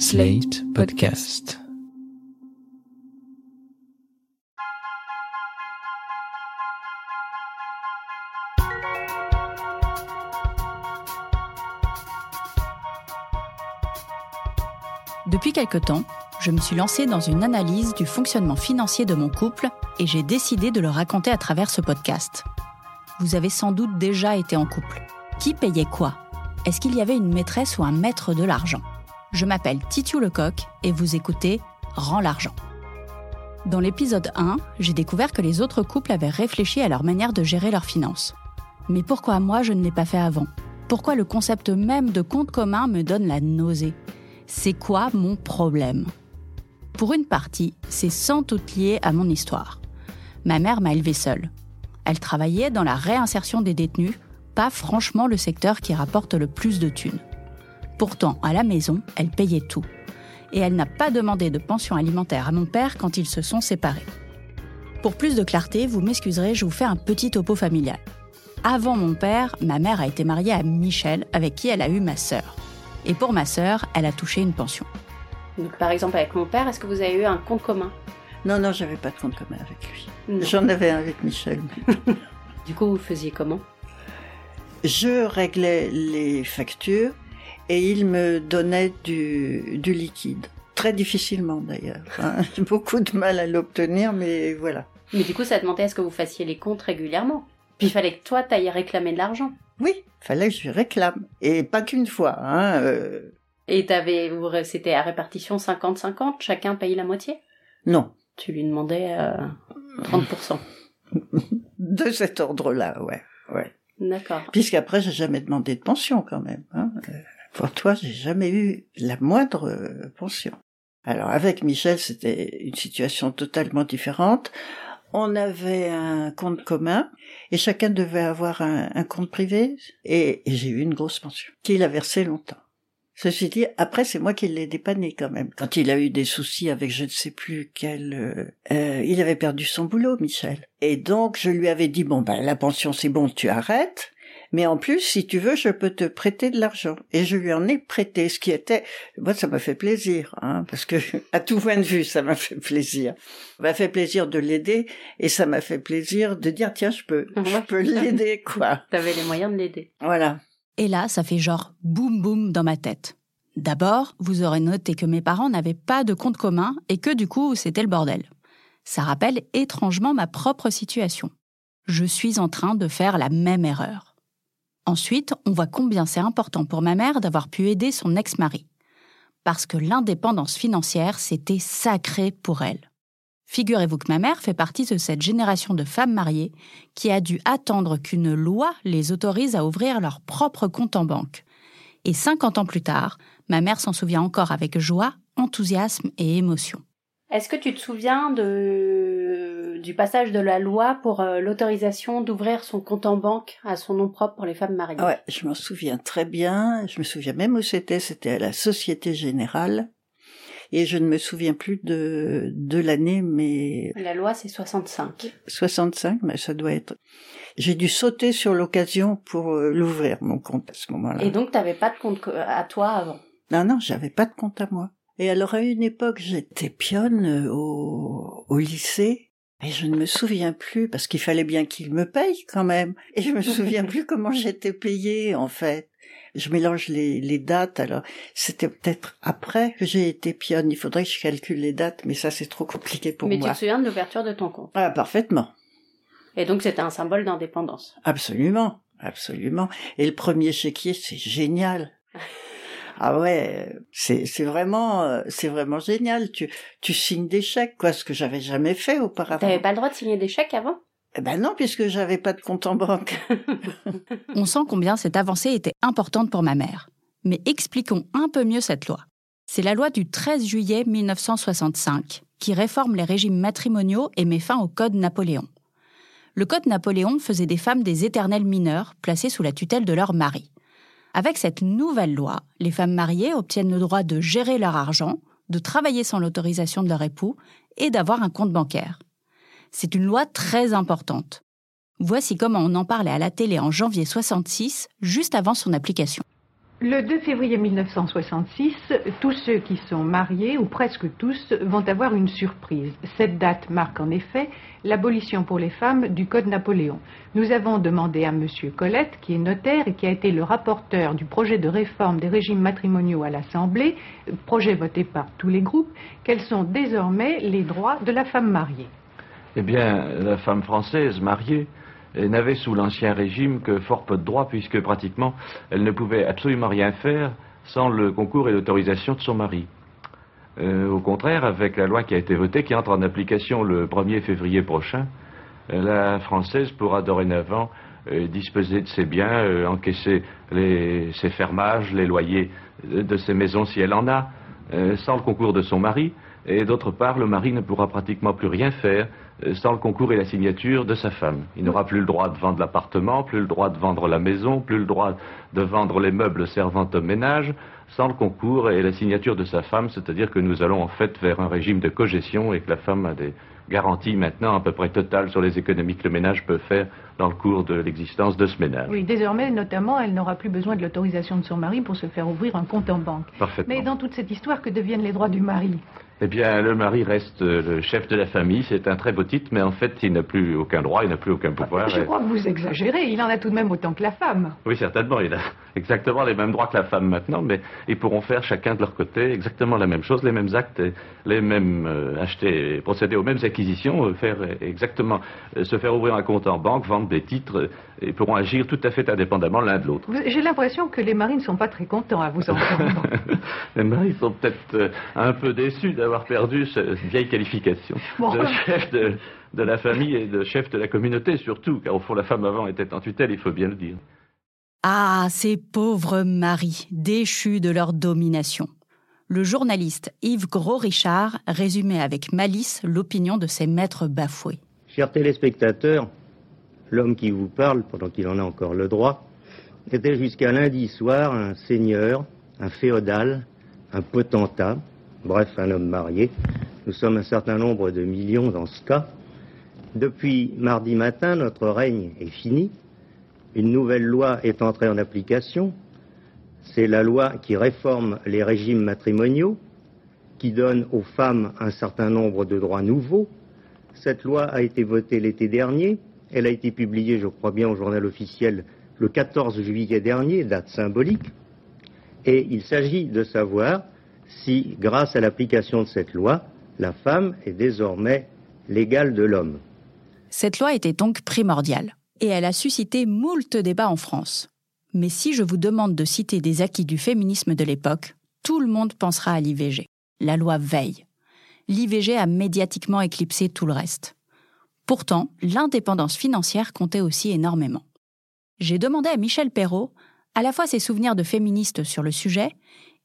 Slate Podcast. Depuis quelque temps, je me suis lancée dans une analyse du fonctionnement financier de mon couple et j'ai décidé de le raconter à travers ce podcast. Vous avez sans doute déjà été en couple. Qui payait quoi? Est-ce qu'il y avait une maîtresse ou un maître de l'argent? Je m'appelle Titu Lecoq et vous écoutez Rends l'argent. Dans l'épisode 1, j'ai découvert que les autres couples avaient réfléchi à leur manière de gérer leurs finances. Mais pourquoi moi je ne l'ai pas fait avant? Pourquoi le concept même de compte commun me donne la nausée? C'est quoi mon problème? Pour une partie, c'est sans doute lié à mon histoire. Ma mère m'a élevée seule. Elle travaillait dans la réinsertion des détenus, pas franchement le secteur qui rapporte le plus de thunes. Pourtant, à la maison, elle payait tout. Et elle n'a pas demandé de pension alimentaire à mon père quand ils se sont séparés. Pour plus de clarté, vous m'excuserez, je vous fais un petit topo familial. Avant mon père, ma mère a été mariée à Michel, avec qui elle a eu ma sœur. Et pour ma sœur, elle a touché une pension. Donc, par exemple, avec mon père, est-ce que vous avez eu un compte commun? Non, non, j'avais pas de compte commun avec lui. J'en avais un avec Michel. Du coup, vous faisiez comment? Je réglais les factures et il me donnait du, du liquide. Très difficilement d'ailleurs. hein. J'ai beaucoup de mal à l'obtenir, mais voilà. Mais du coup, ça demandait à ce que vous fassiez les comptes régulièrement. Puis il fallait que toi, t'ailles réclamer de l'argent. Oui, fallait que je lui réclame. Et pas qu'une fois. Hein, euh, Et t'avais, c'était à répartition 50-50, chacun paye la moitié? Non, Tu lui demandais euh, 30%. de cet ordre-là, ouais. ouais. D'accord. Puisqu'après, j'ai jamais demandé de pension quand même. Hein. Pour toi, j'ai jamais eu la moindre euh, pension. Alors avec Michel, c'était une situation totalement différente. On avait un compte commun et chacun devait avoir un, compte privé et, j'ai eu une grosse pension qu'il a versé longtemps. Ceci dit, après c'est moi qui l'ai dépanné quand même. Quand il a eu des soucis avec je ne sais plus quel, euh, euh, il avait perdu son boulot, Michel. Et donc je lui avais dit bon ben la pension c'est bon, tu arrêtes. Mais en plus, si tu veux, je peux te prêter de l'argent. Et je lui en ai prêté, ce qui était, moi, ça m'a fait plaisir, hein, parce que, à tout point de vue, ça m'a fait plaisir. Ça m'a fait plaisir de l'aider, et ça m'a fait plaisir de dire, tiens, je peux, je peux l'aider, quoi. T'avais les moyens de l'aider. Voilà. Et là, ça fait genre boum boum dans ma tête. D'abord, vous aurez noté que mes parents n'avaient pas de compte commun et que du coup, c'était le bordel. Ça rappelle étrangement ma propre situation. Je suis en train de faire la même erreur. Ensuite, on voit combien c'est important pour ma mère d'avoir pu aider son ex-mari. Parce que l'indépendance financière, c'était sacré pour elle. Figurez-vous que ma mère fait partie de cette génération de femmes mariées qui a dû attendre qu'une loi les autorise à ouvrir leur propre compte en banque. Et 50 ans plus tard, ma mère s'en souvient encore avec joie, enthousiasme et émotion. Est-ce que tu te souviens de... du passage de la loi pour euh, l'autorisation d'ouvrir son compte en banque à son nom propre pour les femmes mariées? Ouais, je m'en souviens très bien. Je me souviens même où c'était. C'était à la Société Générale. Et je ne me souviens plus de, de l'année, mais La loi, c'est 65. 65, mais ça doit être. J'ai dû sauter sur l'occasion pour euh, l'ouvrir, mon compte, à ce moment-là. Et donc, t'avais pas de compte co- à toi avant? Non, non, j'avais pas de compte à moi. Et alors, à une époque, j'étais pionne euh, au, au lycée. Et je ne me souviens plus, parce qu'il fallait bien qu'il me paye quand même. Et je me souviens plus comment j'étais payée, en fait. Je mélange les, les dates, alors c'était peut-être après que j'ai été pionne. Il faudrait que je calcule les dates, mais ça c'est trop compliqué pour Mais tu moi. te souviens de l'ouverture de ton compte? Ah, parfaitement. Et donc, c'était un symbole d'indépendance? Absolument, absolument. Et le premier chéquier, c'est génial. Ah ouais, c'est c'est vraiment euh, c'est vraiment génial. Tu tu signes des chèques quoi, ce que j'avais jamais fait auparavant. T'avais pas le droit de signer des chèques avant? Eh ben non, puisque j'avais pas de compte en banque. On sent combien cette avancée était importante pour ma mère. Mais expliquons un peu mieux cette loi. C'est la loi du 13 juillet 1965 qui réforme les régimes matrimoniaux et met fin au Code Napoléon. Le Code Napoléon faisait des femmes des éternels mineurs placées sous la tutelle de leur mari. Avec cette nouvelle loi, les femmes mariées obtiennent le droit de gérer leur argent, de travailler sans l'autorisation de leur époux et d'avoir un compte bancaire. C'est une loi très importante. Voici comment on en parlait à la télé en janvier 66, juste avant son application. Le 2 février 1966, tous ceux qui sont mariés, ou presque tous, vont avoir une surprise. Cette date marque en effet l'abolition pour les femmes du Code Napoléon. Nous avons demandé à M. Colette, qui est notaire et qui a été le rapporteur du projet de réforme des régimes matrimoniaux à l'Assemblée, projet voté par tous les groupes, quels sont désormais les droits de la femme mariée. Eh bien, la femme française mariée n'avait sous l'Ancien Régime que fort peu de droits, puisque pratiquement elle ne pouvait absolument rien faire sans le concours et l'autorisation de son mari. Euh, au contraire, avec la loi qui a été votée, qui entre en application le 1er février prochain, euh, la Française pourra dorénavant euh, disposer de ses biens, encaisser ses fermages, les loyers de ses maisons si elle en a, sans le concours de son mari, et d'autre part, le mari ne pourra pratiquement plus rien faire euh, sans le concours et la signature de sa femme. Il n'aura plus le droit de vendre l'appartement, plus le droit de vendre la maison, plus le droit de vendre les meubles servant au ménage, sans le concours et la signature de sa femme, c'est-à-dire que nous allons en fait vers un régime de cogestion et que la femme a des garanties maintenant à peu près totales sur les économies que le ménage peut faire dans le cours de l'existence de ce ménage. Oui, désormais, notamment, elle n'aura plus besoin de l'autorisation de son mari pour se faire ouvrir un compte en banque. Parfaitement. Mais dans toute cette histoire, que deviennent les droits du mari? Eh bien, le mari reste le chef de la famille. C'est un très beau titre, mais en fait, il n'a plus aucun droit, il n'a plus aucun pouvoir. Je crois que vous exagérez. Il en a tout de même autant que la femme. Oui, certainement. Il a exactement les mêmes droits que la femme maintenant, mais ils pourront faire chacun de leur côté exactement la même chose, les mêmes actes, les mêmes euh, acheter, procéder aux mêmes acquisitions, euh, faire exactement, euh, se faire ouvrir un compte en banque, vendre des titres, et pourront agir tout à fait indépendamment l'un de l'autre. J'ai l'impression que les maris ne sont pas très contents à vous entendre. les maris sont peut-être un peu déçus d'avoir avoir perdu cette vieille qualification de chef de, de, la famille et de chef de la communauté surtout, car au fond la femme avant était en tutelle, il faut bien le dire. Ah, ces pauvres maris, déchus de leur domination. Le journaliste Yves Gros-Richard résumait avec malice l'opinion de ses maîtres bafoués. Chers téléspectateurs, l'homme qui vous parle, pendant qu'il en a encore le droit, était jusqu'à lundi soir un seigneur, un féodal, un potentat, bref un homme marié. Nous sommes un certain nombre de millions dans ce cas. Depuis mardi matin, notre règne est fini. Une nouvelle loi est entrée en application. C'est la loi qui réforme les régimes matrimoniaux, qui donne aux femmes un certain nombre de droits nouveaux. Cette loi a été votée l'été dernier. Elle a été publiée, je crois bien, au journal officiel le 14 juillet dernier, date symbolique. Et il s'agit de savoir si, grâce à l'application de cette loi, la femme est désormais l'égale de l'homme. Cette loi était donc primordiale, et elle a suscité moult débats en France. Mais si je vous demande de citer des acquis du féminisme de l'époque, tout le monde pensera à l'IVG. La loi Veille. L'IVG a médiatiquement éclipsé tout le reste. Pourtant, l'indépendance financière comptait aussi énormément. J'ai demandé à Michel Perrault à la fois ses souvenirs de féministe sur le sujet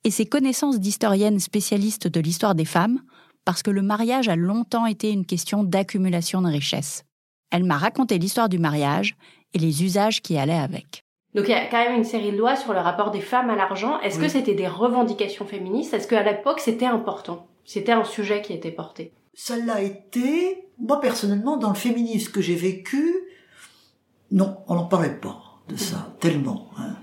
et ses connaissances d'historienne spécialiste de l'histoire des femmes, parce que le mariage a longtemps été une question d'accumulation de richesses. Elle m'a raconté l'histoire du mariage et les usages qui allaient avec. Donc il y a quand même une série de lois sur le rapport des femmes à l'argent. Est-ce que c'était des revendications féministes? Est-ce qu'à l'époque c'était important? C'était un sujet qui était porté Ça l'a été. Moi personnellement, dans le féminisme que j'ai vécu, non, on n'en parlait pas de ça, tellement. Hein.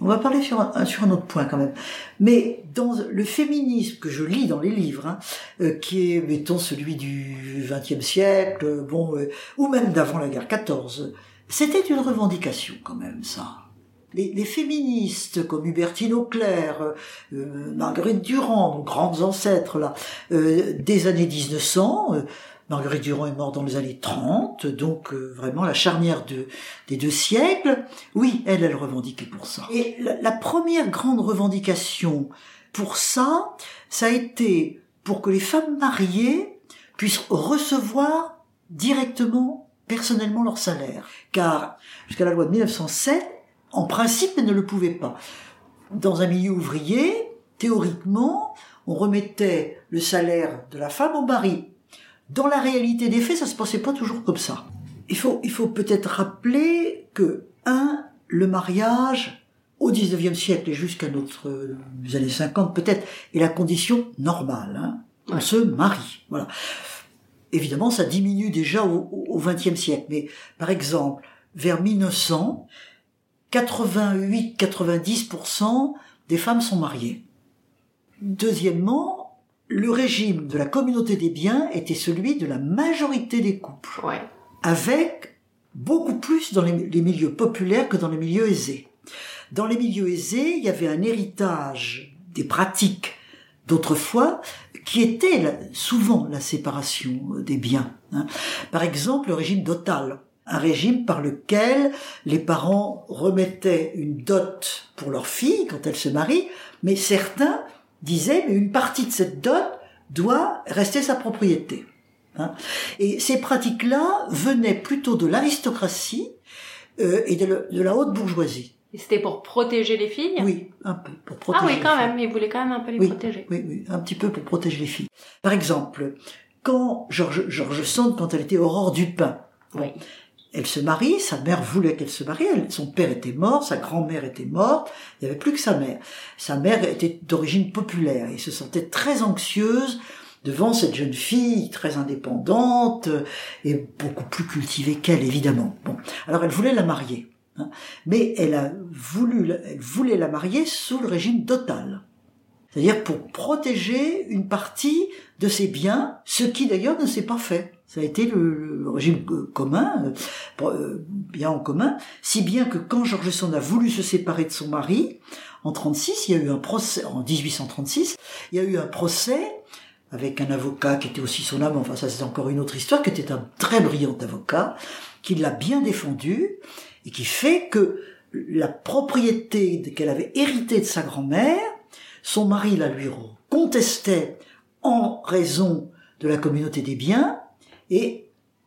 On va parler sur un, sur un autre point quand même. Mais dans le féminisme que je lis dans les livres, hein, euh, qui est, mettons, celui du XXe siècle, bon, euh, ou même d'avant la guerre 14, c'était une revendication quand même, ça. Les, les féministes comme Hubertine Auclair, euh, Marguerite Durand, nos grandes ancêtres là, des années 1900, Marguerite Durand est morte dans les années 30, donc euh, vraiment la charnière de, des deux siècles. Oui, elle, elle revendiquait pour ça. Et la, première grande revendication pour ça, ça a été pour que les femmes mariées puissent recevoir directement, personnellement leur salaire. Car jusqu'à la loi de 1907, en principe, elles ne le pouvaient pas. Dans un milieu ouvrier, théoriquement, on remettait le salaire de la femme au mari dans la réalité des faits, ça se passait pas toujours comme ça. Il faut, il faut peut-être rappeler que, un, le mariage, au 19e siècle et jusqu'à notre euh, années 50 peut-être, est la condition normale. Hein. On se marie. Voilà. Évidemment, ça diminue déjà au, au 20e siècle. Mais par exemple, vers 1900, 88-90% des femmes sont mariées. Deuxièmement, le régime de la communauté des biens était celui de la majorité des couples, Ouais. avec beaucoup plus dans les, les milieux populaires que dans les milieux aisés. Dans les milieux aisés, il y avait un héritage des pratiques d'autrefois qui était souvent la séparation des biens. hein. Par exemple, le régime dotal, un régime par lequel les parents remettaient une dot pour leur fille quand elle se marie, mais certains disaient mais une partie de cette dot doit rester sa propriété. hein. Et ces pratiques-là venaient plutôt de l'aristocratie euh, et de, le- de la haute bourgeoisie. Et c'était pour protéger les filles? Oui, un peu pour protéger. Ah oui, les quand filles. même, ils voulaient quand même un peu les Oui. protéger. Oui, oui, un petit peu pour protéger les filles. Par exemple, quand Georges George Sand, quand elle était Aurore Dupin, Oui. Elle se marie, sa mère voulait qu'elle se marie, son père était mort, sa grand-mère était morte, il n'y avait plus que sa mère. Sa mère était d'origine populaire et se sentait très anxieuse devant cette jeune fille très indépendante euh, et beaucoup plus cultivée qu'elle, évidemment. Bon, alors elle voulait la marier, hein. mais elle a voulu, elle voulait la marier sous le régime total. C'est-à-dire pour protéger une partie de ses biens, ce qui d'ailleurs ne s'est pas fait. Ça a été le, le régime euh, commun, euh, euh, bien en commun, si bien que quand George Sand a voulu se séparer de son mari, en 36, il y a eu un procès, en 1836, il y a eu un procès avec un avocat qui était aussi son amant, enfin ça c'est encore une autre histoire, qui était un très brillant avocat, qui l'a bien défendu, et qui fait que la propriété qu'elle avait héritée de sa grand-mère, son mari la lui contestait en raison de la communauté des biens, et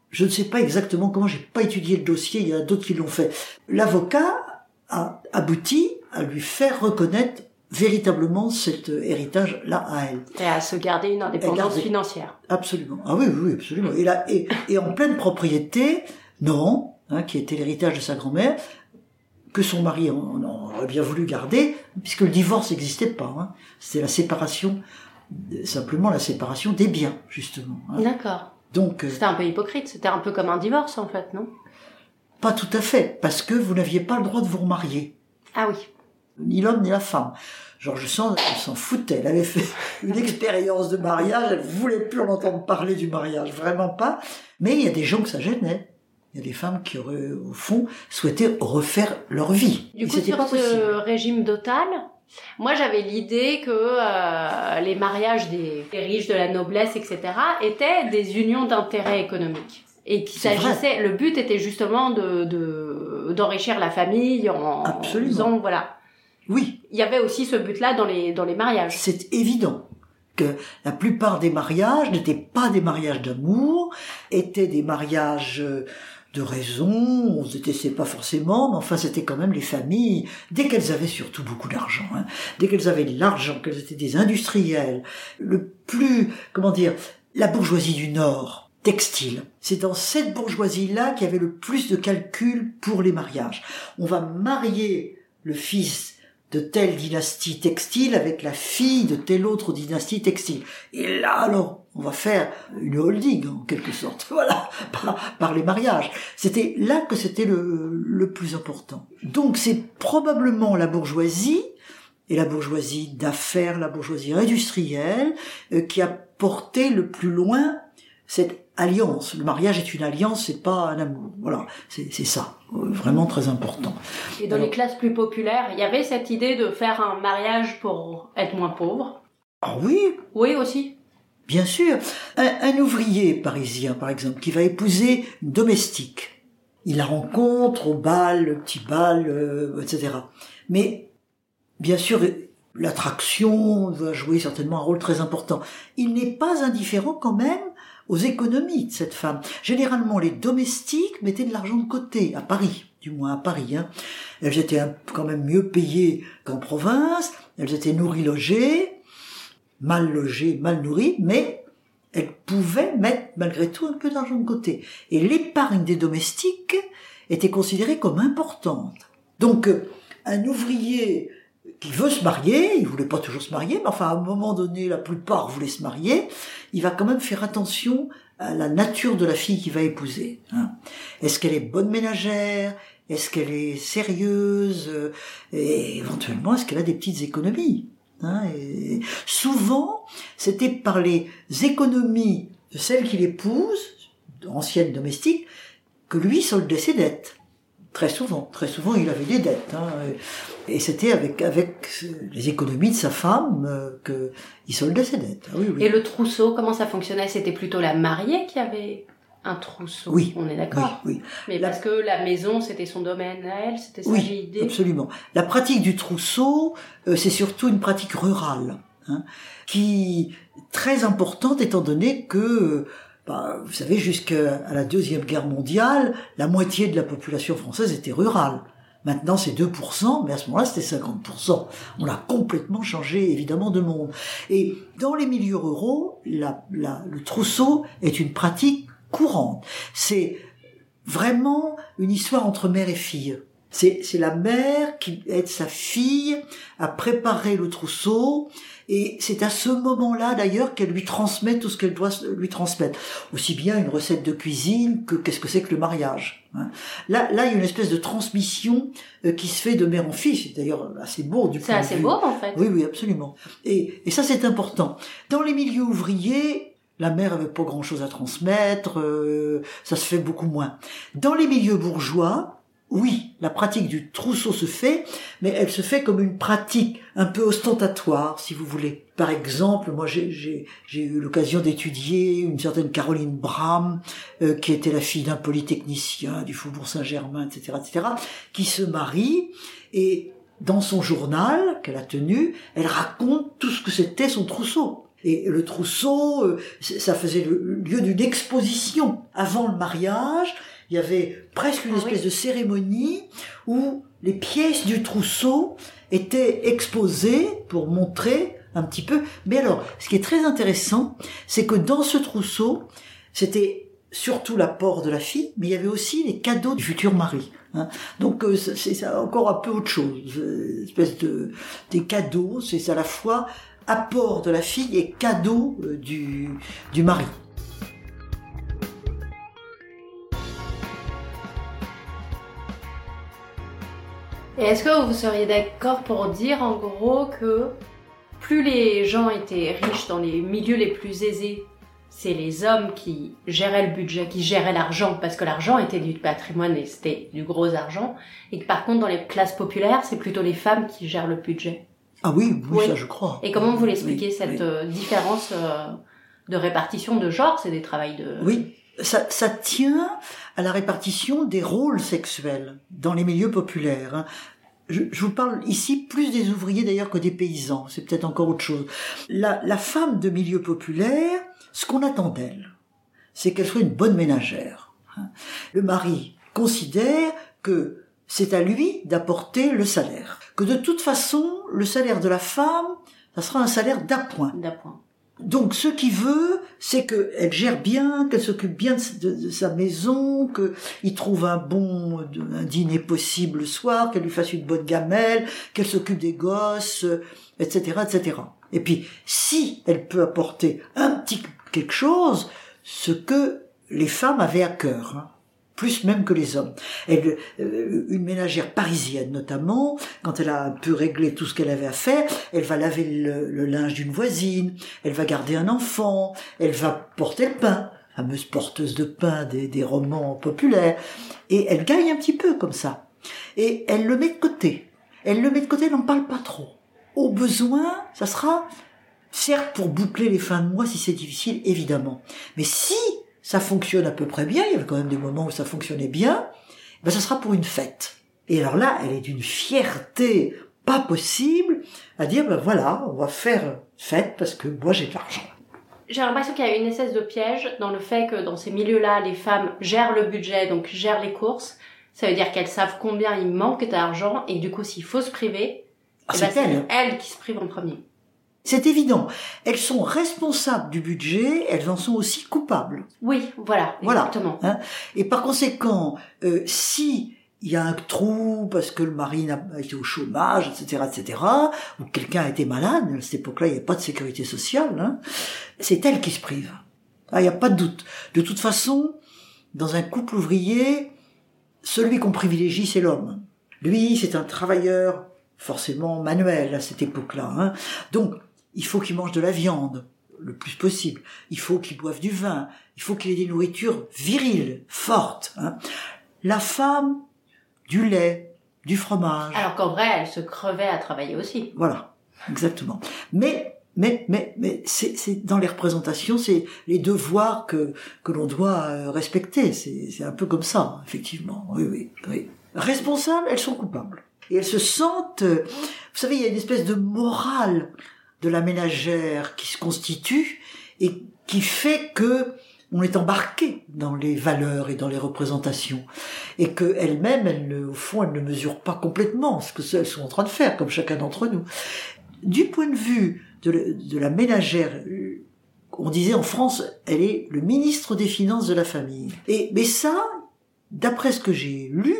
je ne sais pas exactement comment, j'ai pas étudié le dossier, il y en a d'autres qui l'ont fait. L'avocat a abouti à lui faire reconnaître véritablement cet euh, héritage-là à elle. Et à se garder une indépendance garder. financière. Absolument. Ah oui, oui, absolument. Et, là, et, et en pleine propriété, non, hein, qui était l'héritage de sa grand-mère, que son mari en, en aurait bien voulu garder, puisque le divorce n'existait pas. Hein. C'était la séparation, euh, simplement la séparation des biens, justement. hein. D'accord. Donc, euh, C'était un peu hypocrite. C'était un peu comme un divorce, en fait, non? pas tout à fait, parce que vous n'aviez pas le droit de vous remarier. Ah oui. ni l'homme ni la femme. Georges Sand, s'en foutait. Elle avait fait une expérience de mariage, elle voulait plus en entendre parler du mariage, vraiment pas. Mais il y a des gens que ça gênait. Il y a des femmes qui auraient, au fond, souhaité refaire leur vie. Du coup, sur pas ce possible. régime total, moi j'avais l'idée que euh, les mariages des, des riches, de la noblesse, etc., étaient des unions d'intérêt économique. Et qu'il s'agissait, le but était justement de de- d'enrichir la famille en Absolument. faisant, voilà. Oui, Il y avait aussi ce but-là dans les dans les mariages. c'est évident que la plupart des mariages n'étaient pas des mariages d'amour, étaient des mariages euh, de raison, on se détestait pas forcément, mais enfin c'était quand même les familles, dès qu'elles avaient surtout beaucoup d'argent, hein, dès qu'elles avaient de l'argent, qu'elles étaient des industriels, le plus, comment dire, la bourgeoisie du Nord, textile. C'est dans cette bourgeoisie-là qu'il y avait le plus de calculs pour les mariages. On va marier le fils de telle dynastie textile avec la fille de telle autre dynastie textile. Et là, alors, on va faire une holding, en quelque sorte. Voilà, par, par les mariages. C'était là que c'était le, le plus important. Donc, c'est probablement la bourgeoisie, et la bourgeoisie d'affaires, la bourgeoisie industrielle, euh, qui a porté le plus loin cette alliance. Le mariage est une alliance, c'est pas un amour. Voilà, c'est c'est ça, euh, vraiment très important. Et dans Alors- les classes plus populaires, il y avait cette idée de faire un mariage pour être moins pauvre? Ah oui, Oui aussi. Bien sûr, un, ouvrier parisien, par exemple, qui va épouser une domestique, il la rencontre au bal, le petit bal, euh, etc. Mais bien sûr, l'attraction va jouer certainement un rôle très important. Il n'est pas indifférent quand même aux économies de cette femme. Généralement, les domestiques mettaient de l'argent de côté, à Paris, du moins à Paris. Hein. Elles étaient quand même mieux payées qu'en province, elles étaient nourries, logées, mal logées, mal nourries, mais elles pouvaient mettre malgré tout un peu d'argent de côté. Et l'épargne des domestiques était considérée comme importante. Donc, euh, un ouvrier qui veut se marier, il voulait pas toujours se marier, mais enfin, à un moment donné, la plupart voulaient se marier, il va quand même faire attention à la nature de la fille qu'il va épouser. hein. Est-ce qu'elle est bonne ménagère? Est-ce qu'elle est sérieuse? Et éventuellement, est-ce qu'elle a des petites économies? Hein et Souvent, c'était par les économies de celle qu'il épouse, ancienne domestique, que lui soldait ses dettes. Très souvent, très souvent, il avait des dettes. Hein, et c'était avec les économies de sa femme euh, que il soldait ses dettes. Ah. Et le trousseau, comment ça fonctionnait? C'était plutôt la mariée qui avait un trousseau. Oui, on est d'accord. Oui, oui. Mais La- parce que la maison, c'était son domaine à elle, c'était sa Oui, idée. absolument. La pratique du trousseau, euh, c'est surtout une pratique rurale, hein, qui très importante étant donné que, bah, vous savez, jusqu'à la deuxième guerre mondiale, la moitié de la population française était rurale. Maintenant, c'est 2%, mais à ce moment-là, c'était 50%. On a complètement changé, évidemment, de monde. Et dans les milieux ruraux, la, la- le trousseau est une pratique courante. C'est vraiment une histoire entre mère et fille. C'est, c'est la mère qui aide sa fille à préparer le trousseau et c'est à ce moment-là d'ailleurs qu'elle lui transmet tout ce qu'elle doit lui transmettre. Aussi bien une recette de cuisine que qu'est-ce que c'est que le mariage. hein. Là, là, il y a une espèce de transmission euh, qui se fait de mère en fille. C'est d'ailleurs assez beau du C'est point de assez beau en fait. oui, oui, absolument. Et, et ça, c'est important. Dans les milieux ouvriers, la mère avait pas grand-chose à transmettre, euh, ça se fait beaucoup moins. Dans les milieux bourgeois, oui, la pratique du trousseau se fait, mais elle se fait comme une pratique un peu ostentatoire, si vous voulez. Par exemple, moi, j'ai- eu l'occasion d'étudier une certaine Caroline Bram, euh, qui était la fille d'un polytechnicien du Faubourg Saint-Germain, etc., etc., qui se marie et dans son journal qu'elle a tenu, elle raconte tout ce que c'était son trousseau. Et le trousseau, euh, ça faisait le lieu d'une exposition. Avant le mariage, il y avait presque une Ah espèce oui. de cérémonie où les pièces du trousseau étaient exposées pour montrer un petit peu. Mais alors, ce qui est très intéressant, c'est que dans ce trousseau, c'était surtout l'apport de la fille, mais il y avait aussi les cadeaux du futur mari. hein. Donc euh, c'est encore un peu autre chose, euh, une espèce de des cadeaux, c'est à la fois apport de la fille et cadeau euh, du du mari. Et est-ce que vous seriez d'accord pour dire en gros que plus les gens étaient riches dans les milieux les plus aisés, c'est les hommes qui géraient le budget, qui géraient l'argent, parce que l'argent était du patrimoine et c'était du gros argent, et que par contre dans les classes populaires, c'est plutôt les femmes qui gèrent le budget? Ah oui, oui, Oui. ça je crois. Et comment vous l'expliquez oui, cette oui. euh, différence euh, de répartition de genre? C'est des travails de... Oui, ça, ça tient à la répartition des rôles sexuels dans les milieux populaires. hein. Je, je vous parle ici plus des ouvriers d'ailleurs que des paysans. C'est peut-être encore autre chose. La, la femme de milieu populaire, ce qu'on attend d'elle, c'est qu'elle soit une bonne ménagère. hein. Le mari considère que c'est à lui d'apporter le salaire. Que de toute façon, le salaire de la femme, ça sera un salaire d'appoint. d'appoint. Donc, ce qu'il veut, c'est qu'elle gère bien, qu'elle s'occupe bien de, de- de sa maison, qu'il trouve un bon un dîner possible le soir, qu'elle lui fasse une bonne gamelle, qu'elle s'occupe des gosses, euh, etc., etc. Et puis, si elle peut apporter un petit quelque chose, ce que les femmes avaient à cœur, hein, plus même que les hommes. Elle, euh, une ménagère parisienne notamment, quand elle a un peu réglé tout ce qu'elle avait à faire, elle va laver le, le linge d'une voisine, elle va garder un enfant, elle va porter le pain, fameuse porteuse de pain des, des romans populaires, et elle gagne un petit peu comme ça. Et elle le met de côté. Elle le met de côté, elle n'en parle pas trop. Au besoin, ça sera certes pour boucler les fins de mois si c'est difficile, évidemment. Mais si ça fonctionne à peu près bien, il y avait quand même des moments où ça fonctionnait bien, ben ça sera pour une fête. Et alors là, elle est d'une fierté pas possible à dire, ben voilà, on va faire fête parce que moi j'ai de l'argent. J'ai l'impression qu'il y a une espèce de piège dans le fait que dans ces milieux-là, les femmes gèrent le budget, donc gèrent les courses. Ça veut dire qu'elles savent combien il manque d'argent et du coup, s'il faut se priver, Ah, eh ben, c'est elle. elles qui se privent en premier. C'est évident. Elles sont responsables du budget, elles en sont aussi coupables. Oui, voilà, Voilà. exactement. Hein. Et par conséquent, euh, si il y a un trou parce que le mari n'a a été au chômage, etc., etc., ou quelqu'un a été malade, à cette époque-là, il n'y a pas de sécurité sociale, hein, c'est elle qui se prive. Ah, Il n'y a pas de doute. De toute façon, dans un couple ouvrier, celui qu'on privilégie, c'est l'homme. Lui, c'est un travailleur forcément manuel à cette époque-là. Hein. Donc, il faut qu'il mange de la viande le plus possible. Il faut qu'il boive du vin. Il faut qu'il ait des nourritures viriles, fortes. Hein. La femme, du lait, du fromage. Alors qu'en vrai, elle se crevait à travailler aussi. Voilà, exactement. Mais mais mais mais c'est c'est dans les représentations, c'est les devoirs que que l'on doit euh, respecter. C'est c'est un peu comme ça, effectivement. Oui oui oui. Responsables, elles sont coupables et elles se sentent. Euh, vous savez, il y a une espèce de morale de la ménagère qui se constitue et qui fait que on est embarqué dans les valeurs et dans les représentations et que elles-mêmes, elles, au fond, elles ne mesurent pas complètement ce que elles sont en train de faire, comme chacun d'entre nous. Du point de vue de, la ménagère, on disait en France, elle est le ministre des Finances de la famille. Et mais ça, d'après ce que j'ai lu,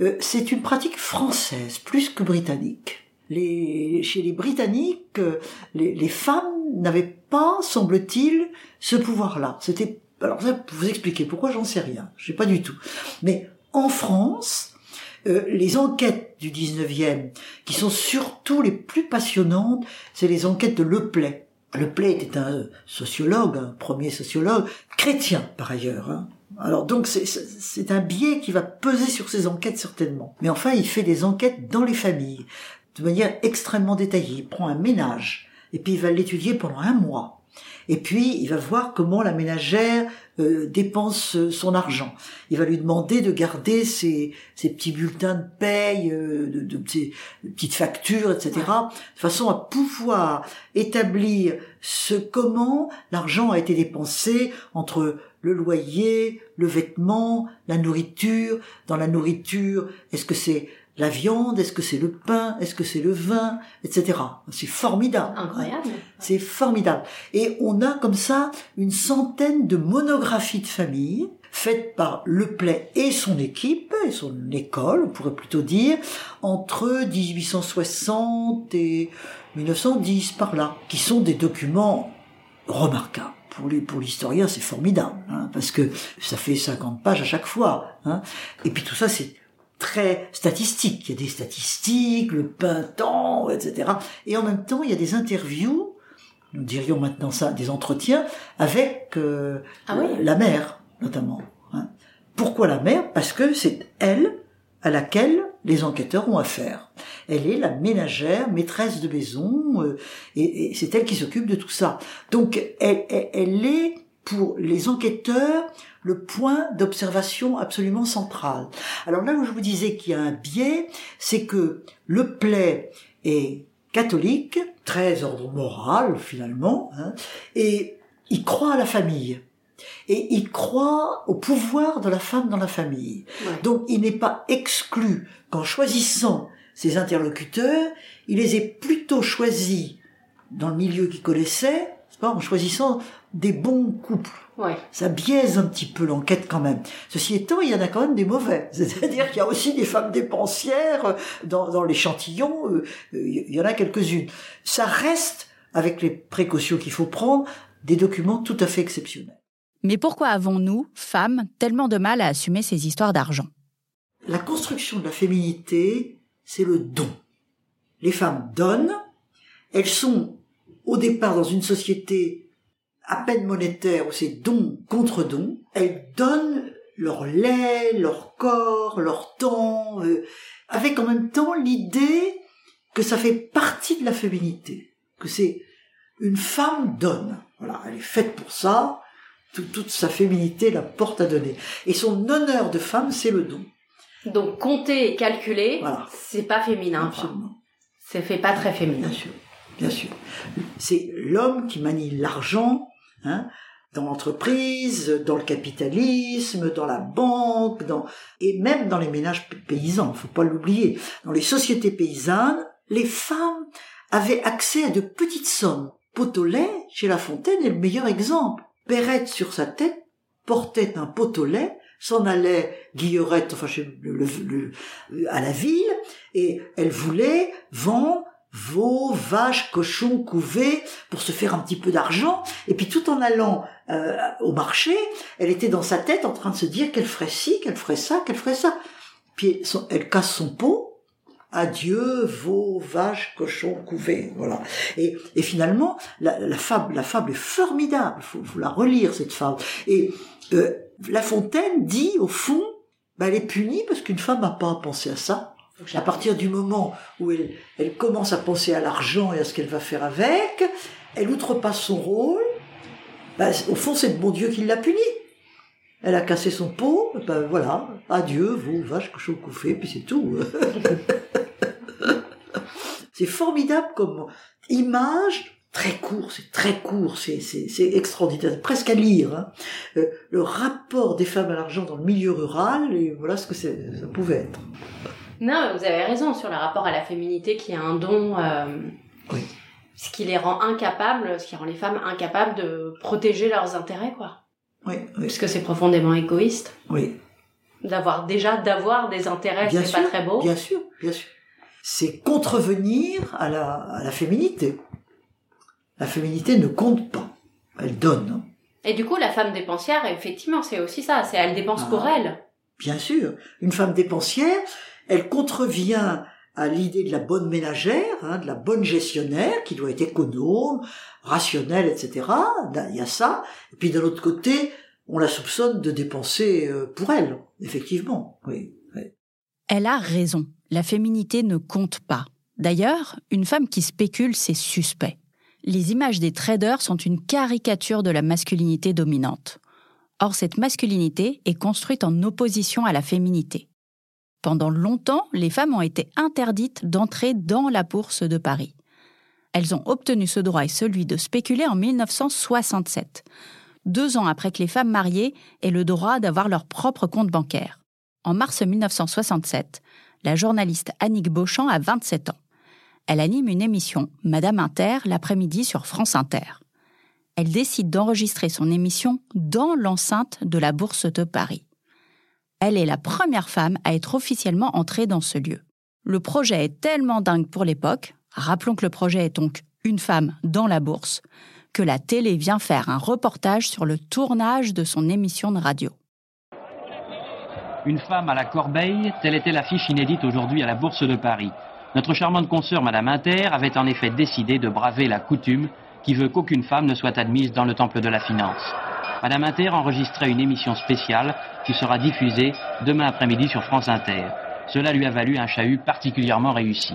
euh, c'est une pratique française plus que britannique les, chez les Britanniques, euh, les, les femmes n'avaient pas, semble-t-il, ce pouvoir-là. C'était, alors ça, vous expliquer pourquoi, j'en sais rien. Je sais pas du tout. Mais en France, euh, les enquêtes du 19e, qui sont surtout les plus passionnantes, c'est les enquêtes de Le Play. Le Play était un sociologue, un premier sociologue, chrétien par ailleurs. Hein. Alors donc c'est un biais qui va peser sur ces enquêtes certainement. Mais enfin, il fait des enquêtes dans les familles de manière extrêmement détaillée. Il prend un ménage et puis il va l'étudier pendant un mois. Et puis il va voir comment la ménagère euh, dépense euh, son argent. Il va lui demander de garder ses, ses petits bulletins de paye, euh, de, de, petites factures, etc., de façon à pouvoir établir ce comment l'argent a été dépensé entre le loyer, le vêtement, la nourriture. Dans la nourriture, est-ce que c'est la viande, est-ce que c'est le pain, est-ce que c'est le vin, etc. C'est formidable. Incroyable. C'est formidable. Et on a comme ça une centaine de monographies de famille faites par Le Play et son équipe, et son école, on pourrait plutôt dire, entre 1860 et 1910 par là, qui sont des documents remarquables pour les pour l'historien c'est formidable hein, parce que ça fait 50 pages à chaque fois hein. et puis tout ça c'est très statistique. Il y a des statistiques, le temps, etc. Et en même temps, il y a des interviews, nous dirions maintenant ça, des entretiens avec euh, ah la mère, notamment. Hein. Pourquoi la mère? Parce que c'est elle à laquelle les enquêteurs ont affaire. Elle est la ménagère, maîtresse de maison, euh, et, c'est elle qui s'occupe de tout ça. Donc elle, elle est pour les enquêteurs le point d'observation absolument central. Alors là où je vous disais qu'il y a un biais, c'est que le plaid est catholique, très ordre moral finalement, hein, et il croit à la famille. Et il croit au pouvoir de la femme dans la famille. Donc il n'est pas exclu qu'en choisissant ses interlocuteurs, il les ait plutôt choisis dans le milieu qu'il connaissait, en choisissant des bons couples. Ouais. Ça biaise un petit peu l'enquête quand même. Ceci étant, il y en a quand même des mauvais. C'est-à-dire qu'il y a aussi des femmes dépensières euh, dans, dans l'échantillon. Euh, euh, il y en a quelques-unes. Ça reste, avec les précautions qu'il faut prendre, des documents tout à fait exceptionnels. Mais pourquoi avons-nous, femmes, tellement de mal à assumer ces histoires d'argent? La construction de la féminité, c'est le don. Les femmes donnent, elles sont au départ dans une société à peine monétaire où c'est don contre don, elles donnent leur lait, leur corps, leur temps, euh, avec en même temps l'idée que ça fait partie de la féminité, que c'est une femme donne. Voilà, elle est faite pour ça, toute, sa féminité la porte à donner. Et son honneur de femme, c'est le don. Donc compter et calculer, c'est pas féminin. Absolument. C'est fait pas très féminin. Bien sûr, bien sûr. C'est l'homme qui manie l'argent, Hein, dans l'entreprise, dans le capitalisme, dans la banque, dans et même dans les ménages paysans, faut pas l'oublier. Dans les sociétés paysannes, les femmes avaient accès à de petites sommes. Pot au lait, chez La Fontaine, est le meilleur exemple. Perrette sur sa tête portait un pot au lait, s'en allait Guillerette, enfin chez le, à la ville, et elle voulait vendre veaux, vaches, cochons, couvées, pour se faire un petit peu d'argent. Et puis tout en allant euh, au marché, elle était dans sa tête en train de se dire qu'elle ferait ci, qu'elle ferait ça, qu'elle ferait ça. Puis elle casse son pot. Adieu, veaux, vaches, cochons, couvées, voilà. Et, et finalement, la, la, fable, la fable est formidable. Faut, faut la relire cette fable. Et euh, La Fontaine dit au fond, bah, elle est punie parce qu'une femme n'a pas pensé à ça. À partir du moment où elle, commence à penser à l'argent et à ce qu'elle va faire avec, elle outrepasse son rôle. Bah, au fond, c'est le bon Dieu qui l'a punie. Elle a cassé son pot, ben voilà, adieu, vous, vache, cochon, couffé, puis c'est tout. c'est formidable comme image, très court, c'est très court, c'est, extraordinaire, presque à lire. Hein. Euh, le rapport des femmes à l'argent dans le milieu rural, et voilà ce que ça pouvait être. Non, vous avez raison sur le rapport à la féminité qui est un don. Euh, Oui. Ce qui les rend incapables, ce qui rend les femmes incapables de protéger leurs intérêts, quoi. Oui, oui, Puisque c'est profondément égoïste. oui. D'avoir déjà d'avoir des intérêts, Bien c'est sûr, pas très beau. Bien sûr, bien sûr. C'est contrevenir à la, à la féminité. La féminité ne compte pas. Elle donne, hein. Et du coup, la femme dépensière, effectivement, c'est aussi ça. C'est elle dépense Ah. pour elle. bien sûr. Une femme dépensière, elle contrevient à l'idée de la bonne ménagère, hein, de la bonne gestionnaire, qui doit être économe, rationnelle, etc. Il y a ça. Et puis d'un autre côté, on la soupçonne de dépenser euh, pour elle, effectivement. Oui. Elle a raison. La féminité ne compte pas. D'ailleurs, une femme qui spécule, c'est suspect. Les images des traders sont une caricature de la masculinité dominante. Or, cette masculinité est construite en opposition à la féminité. Pendant longtemps, les femmes ont été interdites d'entrer dans la bourse de Paris. Elles ont obtenu ce droit et celui de spéculer en 1967, deux ans après que les femmes mariées aient le droit d'avoir leur propre compte bancaire. En mars 1967, la journaliste Annick Beauchamp a 27 ans. Elle anime une émission, Madame Inter, l'après-midi sur France Inter. Elle décide d'enregistrer son émission dans l'enceinte de la Bourse de Paris. Elle est la première femme à être officiellement entrée dans ce lieu. Le projet est tellement dingue pour l'époque, rappelons que le projet est donc une femme dans la bourse, que la télé vient faire un reportage sur le tournage de son émission de radio. Une femme à la corbeille, telle était l'affiche inédite aujourd'hui à la Bourse de Paris. Notre charmante consoeur Madame Inter avait en effet décidé de braver la coutume qui veut qu'aucune femme ne soit admise dans le temple de la finance. Madame Inter enregistrait une émission spéciale qui sera diffusée demain après-midi sur France Inter. Cela lui a valu un chahut particulièrement réussi.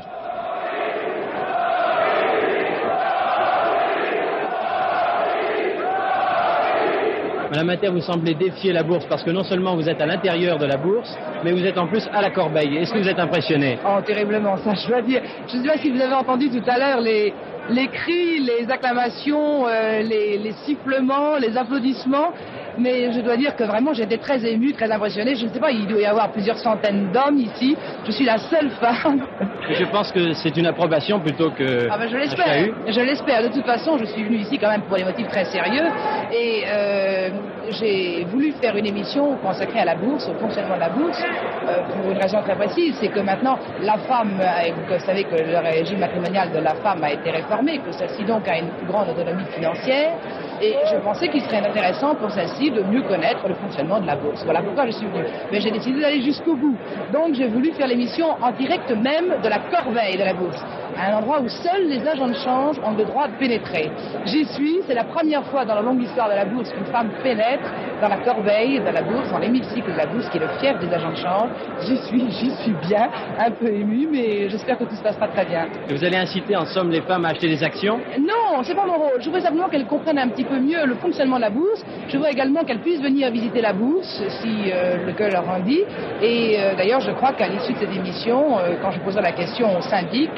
Madame Inter, vous semblez défier la bourse parce que non seulement vous êtes à l'intérieur de la bourse, mais vous êtes en plus à la corbeille. Est-ce que vous êtes impressionné? Oh, terriblement, ça, je dois dire. Je ne sais pas si vous avez entendu tout à l'heure les, les cris, les acclamations, euh, les, les sifflements, les applaudissements. Mais je dois dire que vraiment, j'étais très émue, très impressionnée. Je ne sais pas, il doit y avoir plusieurs centaines d'hommes ici. Je suis la seule femme. Je pense que c'est une approbation plutôt que Ah ben, je l'espère. Je l'espère. De toute façon, je suis venue ici quand même pour des motifs très sérieux. Et euh, j'ai voulu faire une émission consacrée à la bourse, au fonctionnement de la bourse, euh, pour une raison très précise. C'est que maintenant, la femme, vous savez que le régime matrimonial de la femme a été réformé, que celle-ci donc a une plus grande autonomie financière. Et je pensais qu'il serait intéressant pour celle-ci de mieux connaître le fonctionnement de la bourse. Voilà pourquoi je suis venue. Mais j'ai décidé d'aller jusqu'au bout. Donc j'ai voulu faire l'émission en direct même de la corbeille de la bourse, un endroit où seuls les agents de change ont le droit de pénétrer. J'y suis, c'est la première fois dans la longue histoire de la bourse qu'une femme pénètre dans la corbeille de la bourse, dans l'hémicycle de la bourse, qui est le fief des agents de change. J'y suis, j'y suis bien, un peu émue, mais j'espère que tout se passera très bien. Et vous allez inciter en somme les femmes à acheter des actions? Non, c'est pas mon rôle. Je veux simplement qu'elles comprennent un petit peu mieux le fonctionnement de la bourse. Je veux également qu'elles puissent venir visiter la bourse si euh, le cœur leur en dit. Et euh, d'ailleurs, je crois qu'à l'issue de cette émission, euh, quand je poserai la question au syndic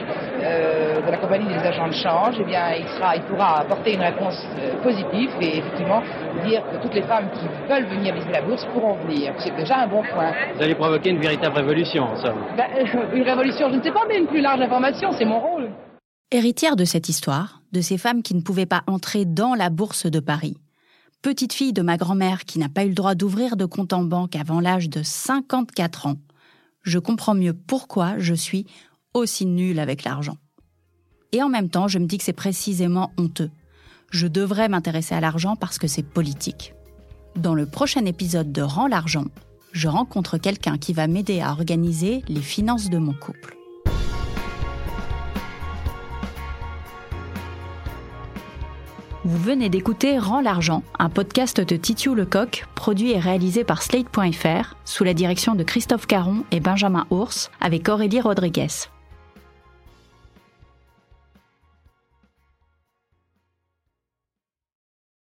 euh, de la compagnie des agents de change, eh bien, il, sera, il pourra apporter une réponse euh, positive et effectivement dire que toutes les femmes qui veulent venir visiter la bourse pourront venir. C'est déjà un bon point. Vous allez provoquer une véritable révolution en somme. Ben, euh, une révolution, je ne sais pas, mais une plus large information, c'est mon rôle. Héritière de cette histoire, de ces femmes qui ne pouvaient pas entrer dans la bourse de Paris, petite fille de ma grand-mère qui n'a pas eu le droit d'ouvrir de compte en banque avant l'âge de 54 ans, je comprends mieux pourquoi je suis aussi nulle avec l'argent. Et en même temps, je me dis que c'est précisément honteux. Je devrais m'intéresser à l'argent parce que c'est politique. Dans le prochain épisode de Rends l'argent, je rencontre quelqu'un qui va m'aider à organiser les finances de mon couple. Vous venez d'écouter Rends l'argent, un podcast de Titiou Lecoq, produit et réalisé par Slate.fr, sous la direction de Christophe Caron et Benjamin Ours, avec Aurélie Rodriguez.